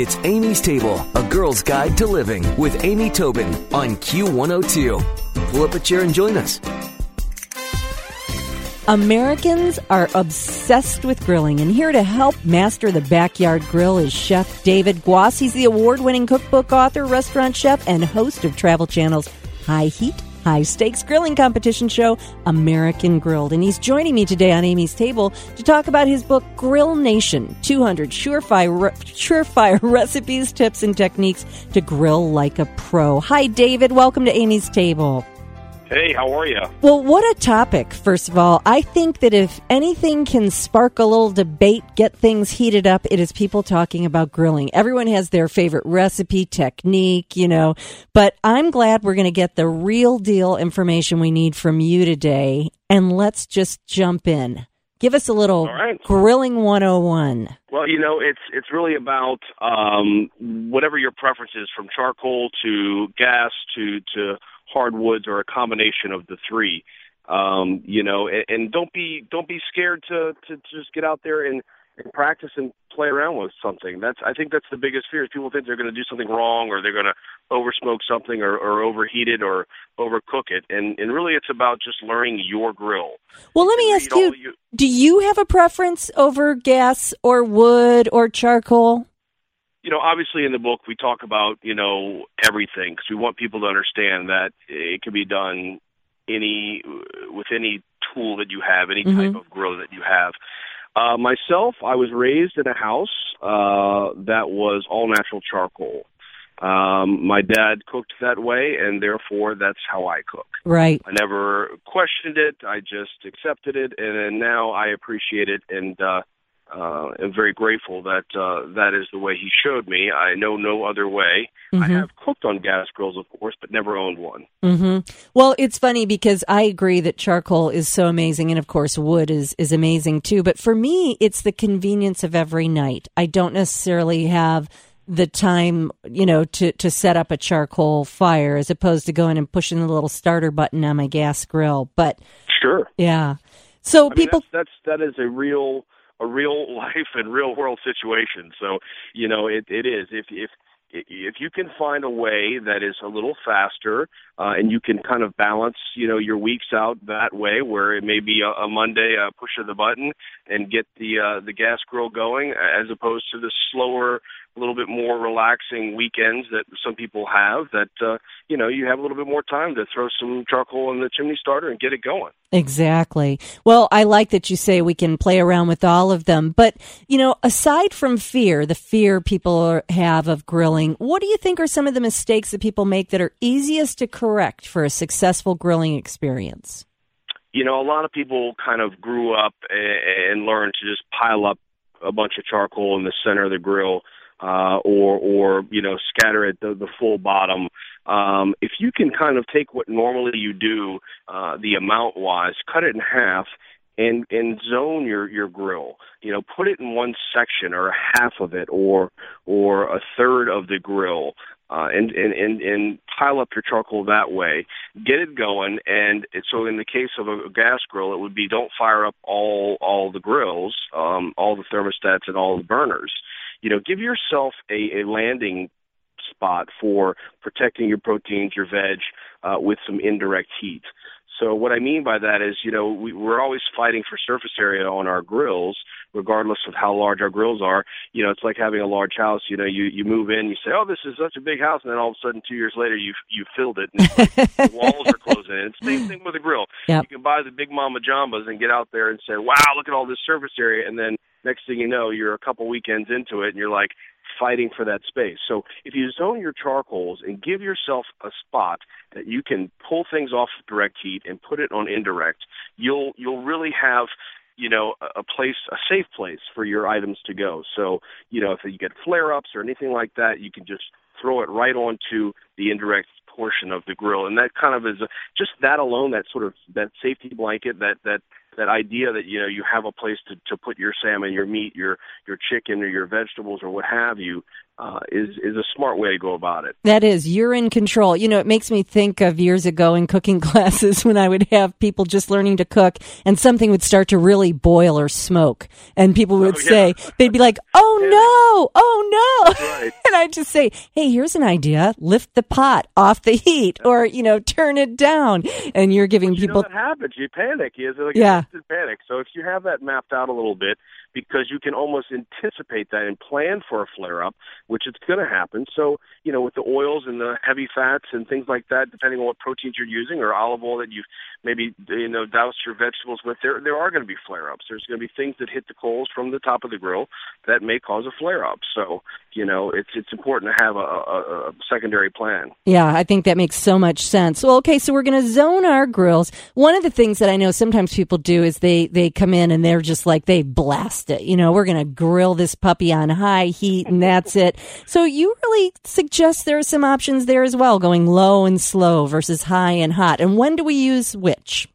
It's Amy's Table, a girl's guide to living with Amy Tobin on Q102. Pull up a chair and join us. Americans are obsessed with grilling, and here to help master the backyard grill is Chef David Guas. He's the award winning cookbook author, restaurant chef, and host of Travel Channel's High Heat, High Stakes Grilling Competition show, American Grilled. And he's joining me today on Amy's Table to talk about his book, Grill Nation 200 Surefire, surefire Recipes, Tips, and Techniques to Grill Like a Pro. Hi, David. Welcome to Amy's Table. Hey, how are you? Well, what a topic, first of all. I think that if anything can spark a little debate, get things heated up, it is people talking about grilling. Everyone has their favorite recipe, technique, you know, but I'm glad we're going to get the real deal information we need from you today. And let's just jump in. Give us a little right. grilling 101. Well, you know, it's it's really about um, whatever your preference is, from charcoal to gas to to hardwoods or a combination of the three. Um, you know, and, and don't be don't be scared to to just get out there and, and practice and play around with something. That's I think that's the biggest fear. Is people think they're going to do something wrong or they're going to over smoke something or, or overheat it or overcook it. And and really, it's about just learning your grill. Well, let me ask you, you do you have a preference over gas or wood or charcoal? You know, obviously in the book we talk about you know everything because we want people to understand that it can be done any with any tool that you have, any Mhm. type of grill that you have. Uh, myself, I was raised in a house uh, that was all natural charcoal. Um, my dad cooked that way, and therefore that's how I cook. Right. I never questioned it. I just accepted it, and then now I appreciate it and uh, uh, am very grateful that uh, that is the way he showed me. I know no other way. I Mhm. have cooked on gas grills, of course, but never owned one. hmm Well, it's funny because I agree that charcoal is so amazing, and of course, wood is is amazing too. But for me, it's the convenience of every night. I don't necessarily have the time, you know, to to set up a charcoal fire as opposed to going and pushing the little starter button on my gas grill. But Sure. yeah, so I mean, people. that's, that's that is a real a real life and real world situation. So you know it it is if if if you can find a way that is a little faster uh, and you can kind of balance you know your weeks out that way where it may be a, a Monday uh, push of the button and get the uh, the gas grill going as opposed to the slower a little bit more relaxing weekends that some people have that uh, you know you have a little bit more time to throw some charcoal in the chimney starter and get it going. Exactly. Well, I like that you say we can play around with all of them. But, you know, aside from fear, the fear people are, have of grilling, what do you think are some of the mistakes that people make that are easiest to correct for a successful grilling experience? you know, a lot of people kind of grew up and learned to just pile up a bunch of charcoal in the center of the grill, uh, or or you know, scatter it the, the full bottom. Um, if you can kind of take what normally you do, uh, the amount wise, cut it in half. And, and zone your, your grill. You know, put it in one section or a half of it or or a third of the grill uh, and, and, and, and pile up your charcoal that way. Get it going, and so in the case of a gas grill, it would be don't fire up all all the grills, um, all the thermostats, and all the burners. You know, give yourself a, a landing spot for protecting your proteins, your veg, uh, with some indirect heat. So what I mean by that is, you know, we, we're always fighting for surface area on our grills, regardless of how large our grills are. You know, it's like having a large house. You know, you you move in, you say, "Oh, this is such a big house," and then all of a sudden, two years later, you you filled it, and like the walls are closing in. It's the same thing with a grill. Yep. You can buy the big mama jambas and get out there and say, "Wow, look at all this surface area," and then next thing you know, you're a couple weekends into it, and you're like fighting for that space. So if you zone your charcoals and give yourself a spot that you can pull things off of direct heat and put it on indirect, you'll you'll really have you know a a place a safe place for your items to go. So you know if you get flare ups or anything like that, you can just throw it right onto the indirect portion of the grill, and that kind of is a, just that alone, that sort of that safety blanket, that that that idea that you know you have a place to to put your salmon, your meat, your your chicken, or your vegetables, or what have you. Uh, is is a smart way to go about it. That is, you're in control. You know, it makes me think of years ago in cooking classes when I would have people just learning to cook, and something would start to really boil or smoke, and people would Oh, yeah. say they'd be like, "Oh no, oh no," Right. and I'd just say, "Hey, here's an idea: lift the pot off the heat, or you know, turn it down." And you're giving You people know that happens. You panic. It's like Yeah. panic. So if you have that mapped out a little bit, because you can almost anticipate that and plan for a flare up, which is going to happen. So you know, with the oils and the heavy fats and things like that, depending on what proteins you're using or olive oil that you've maybe you know doused your vegetables with, there there are going to be flare ups. There's going to be things that hit the coals from the top of the grill that may cause a flare up. So you know, it's it's important to have a, a, a secondary plan. Yeah, I think that makes so much sense. Well, okay, so we're going to zone our grills. One of the things that I know sometimes people do is they they come in and they're just like they blast it. You know, we're going to grill this puppy on high heat and that's it. So you really suggest there are some options there as well, going low and slow versus high and hot. And when do we use which?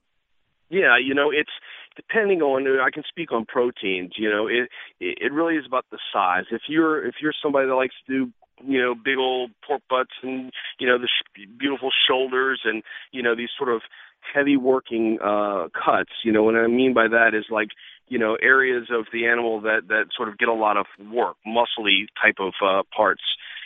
Yeah, you know, it's depending on. I can speak on proteins. You know, it it really is about the size. If you're if you're somebody that likes to do you know big old pork butts and you know the sh- beautiful shoulders and you know these sort of heavy working uh cuts you know what i mean by that is like you know areas of the animal that that sort of get a lot of work muscly type of uh parts.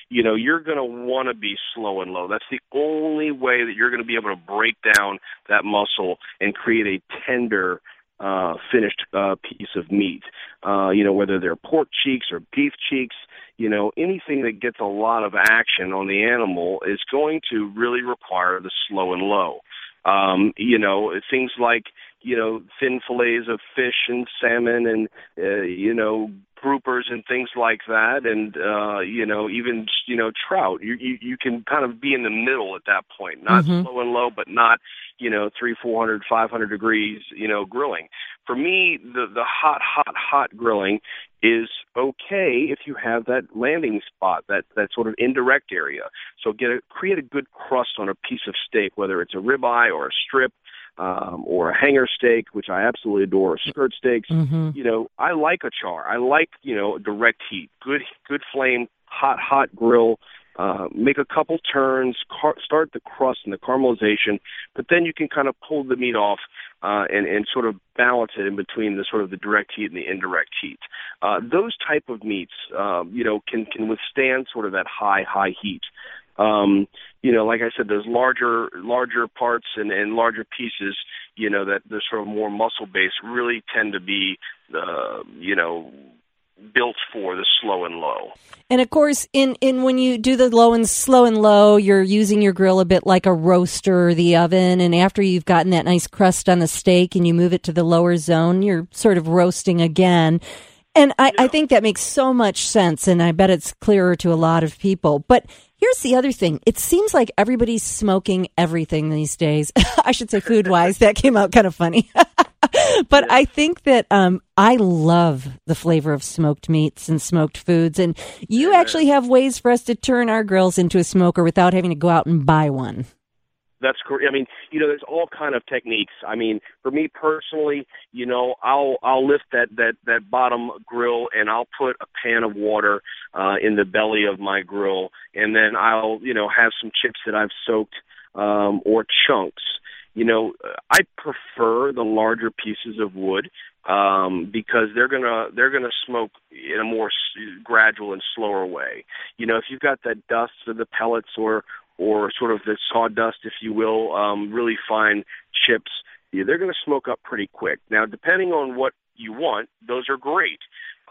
You know you're going to want to be slow and low. That's the only way that you're going to be able to break down that muscle and create a tender uh finished uh piece of meat. Uh you know whether they're pork cheeks or beef cheeks you know anything that gets a lot of action on the animal is going to really require the slow and low. Um you know things like you know thin fillets of fish and salmon and uh, you know groupers and things like that. And uh you know even you know trout. You you, you can kind of be in the middle at that point. Not Mhm. slow and low but not you know three four hundred five hundred degrees you know grilling for me the the hot hot hot grilling is okay if you have that landing spot that that sort of indirect area so get a create a good crust on a piece of steak whether it's a ribeye or a strip um, or a hanger steak, which I absolutely adore, or skirt steaks. Mm-hmm. You know, I like a char. I like you know direct heat, good good flame, hot hot grill. Uh, make a couple turns, car- start the crust and the caramelization, but then you can kind of pull the meat off uh, and and sort of balance it in between the sort of the direct heat and the indirect heat. Uh, those type of meats, um, you know, can can withstand sort of that high high heat. Um, you know, like I said, those larger larger parts and, and larger pieces, you know, that the sort of more muscle based really tend to be, uh, you know, built for the slow and low. And of course, in, in when you do the low and slow and low, you're using your grill a bit like a roaster or the oven. And after you've gotten that nice crust on the steak and you move it to the lower zone, you're sort of roasting again. And I, I think that makes so much sense. And I bet it's clearer to a lot of people. But here's the other thing. It seems like everybody's smoking everything these days. I should say food wise. that came out kind of funny. but I think that um, I love the flavor of smoked meats and smoked foods. And you actually have ways for us to turn our grills into a smoker without having to go out and buy one. That's correct. I mean, you know, there's all kind of techniques. I mean, for me personally, you know, I'll I'll lift that that that bottom grill and I'll put a pan of water uh, in the belly of my grill, and then I'll you know have some chips that I've soaked um, or chunks. You know, I prefer the larger pieces of wood um, because they're gonna they're gonna smoke in a more s- gradual and slower way. You know, if you've got that dust of the pellets or or sort of the sawdust, if you will, um, really fine chips, yeah, they're going to smoke up pretty quick. Now, depending on what you want, those are great.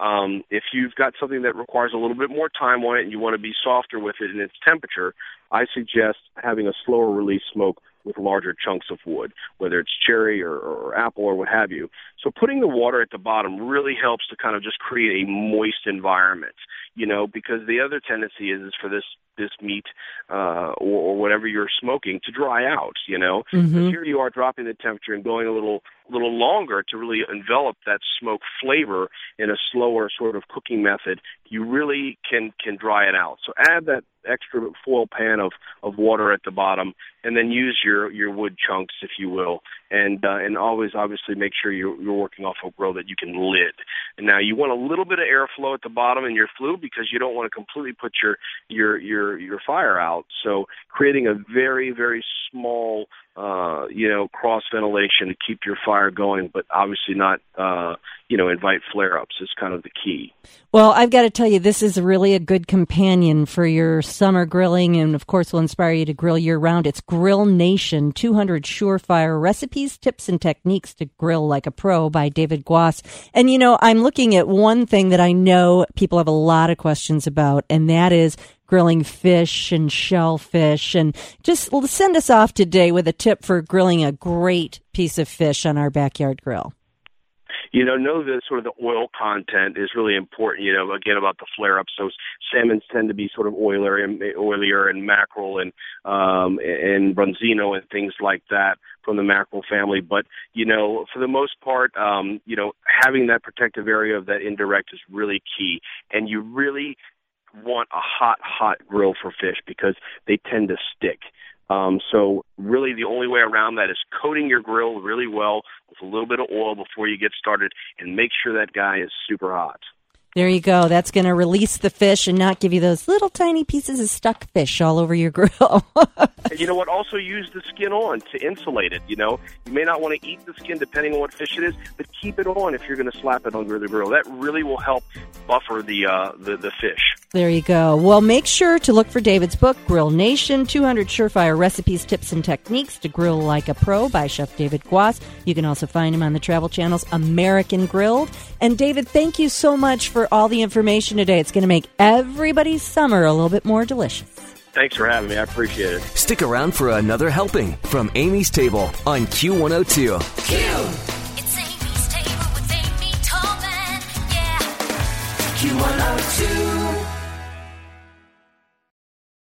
Um, if you've got something that requires a little bit more time on it and you want to be softer with it in its temperature, I suggest having a slower release smoke with larger chunks of wood, whether it's cherry or, or apple or what have you. So putting the water at the bottom really helps to kind of just create a moist environment, you know, because the other tendency is, is for this this meat uh, or, or whatever you're smoking to dry out, you know. Mhm. Here you are dropping the temperature and going a little little longer to really envelop that smoke flavor in a slower sort of cooking method. You really can can dry it out. So add that extra foil pan of of water at the bottom, and then use your your wood chunks, if you will, and uh, and always obviously make sure you're you're working off a grill that you can lid. And now you want a little bit of airflow at the bottom in your flue because you don't want to completely put your your your your fire out. So creating a very very small uh, you know, cross ventilation to keep your fire going, but obviously not, uh, you know, invite flare ups is kind of the key. Well, I've got to tell you, this is really a good companion for your summer grilling, and of course, will inspire you to grill year round. It's Grill Nation 200 Surefire Recipes, Tips, and Techniques to Grill Like a Pro by David Guas. And, you know, I'm looking at one thing that I know people have a lot of questions about, and that is grilling fish and shellfish. And just send us off today with a tip for grilling a great piece of fish on our backyard grill you know, know that sort of the oil content is really important. You know, again about the flare ups. So salmons tend to be sort of oilier and oilier, and mackerel and um, and bronzino and things like that from the mackerel family. But you know, for the most part, um, you know, having that protective area of that indirect is really key, and you really want a hot, hot grill for fish because they tend to stick. Um, so really the only way around that is coating your grill really well with a little bit of oil before you get started and make sure that guy is super hot. There you go. That's going to release the fish and not give you those little tiny pieces of stuck fish all over your grill. you know what? Also use the skin on to insulate it. You know, you may not want to eat the skin depending on what fish it is, but keep it on if you're going to slap it under the grill. That really will help buffer the uh, the, the fish. There you go. Well, make sure to look for David's book, Grill Nation 200 Surefire Recipes, Tips, and Techniques to Grill Like a Pro by Chef David Guas. You can also find him on the Travel Channel's American Grilled. And David, thank you so much for all the information today. It's going to make everybody's summer a little bit more delicious. Thanks for having me. I appreciate it. Stick around for another helping from Amy's Table on Q102. Q! It's Amy's Table with Amy Tobin. Yeah. Q102.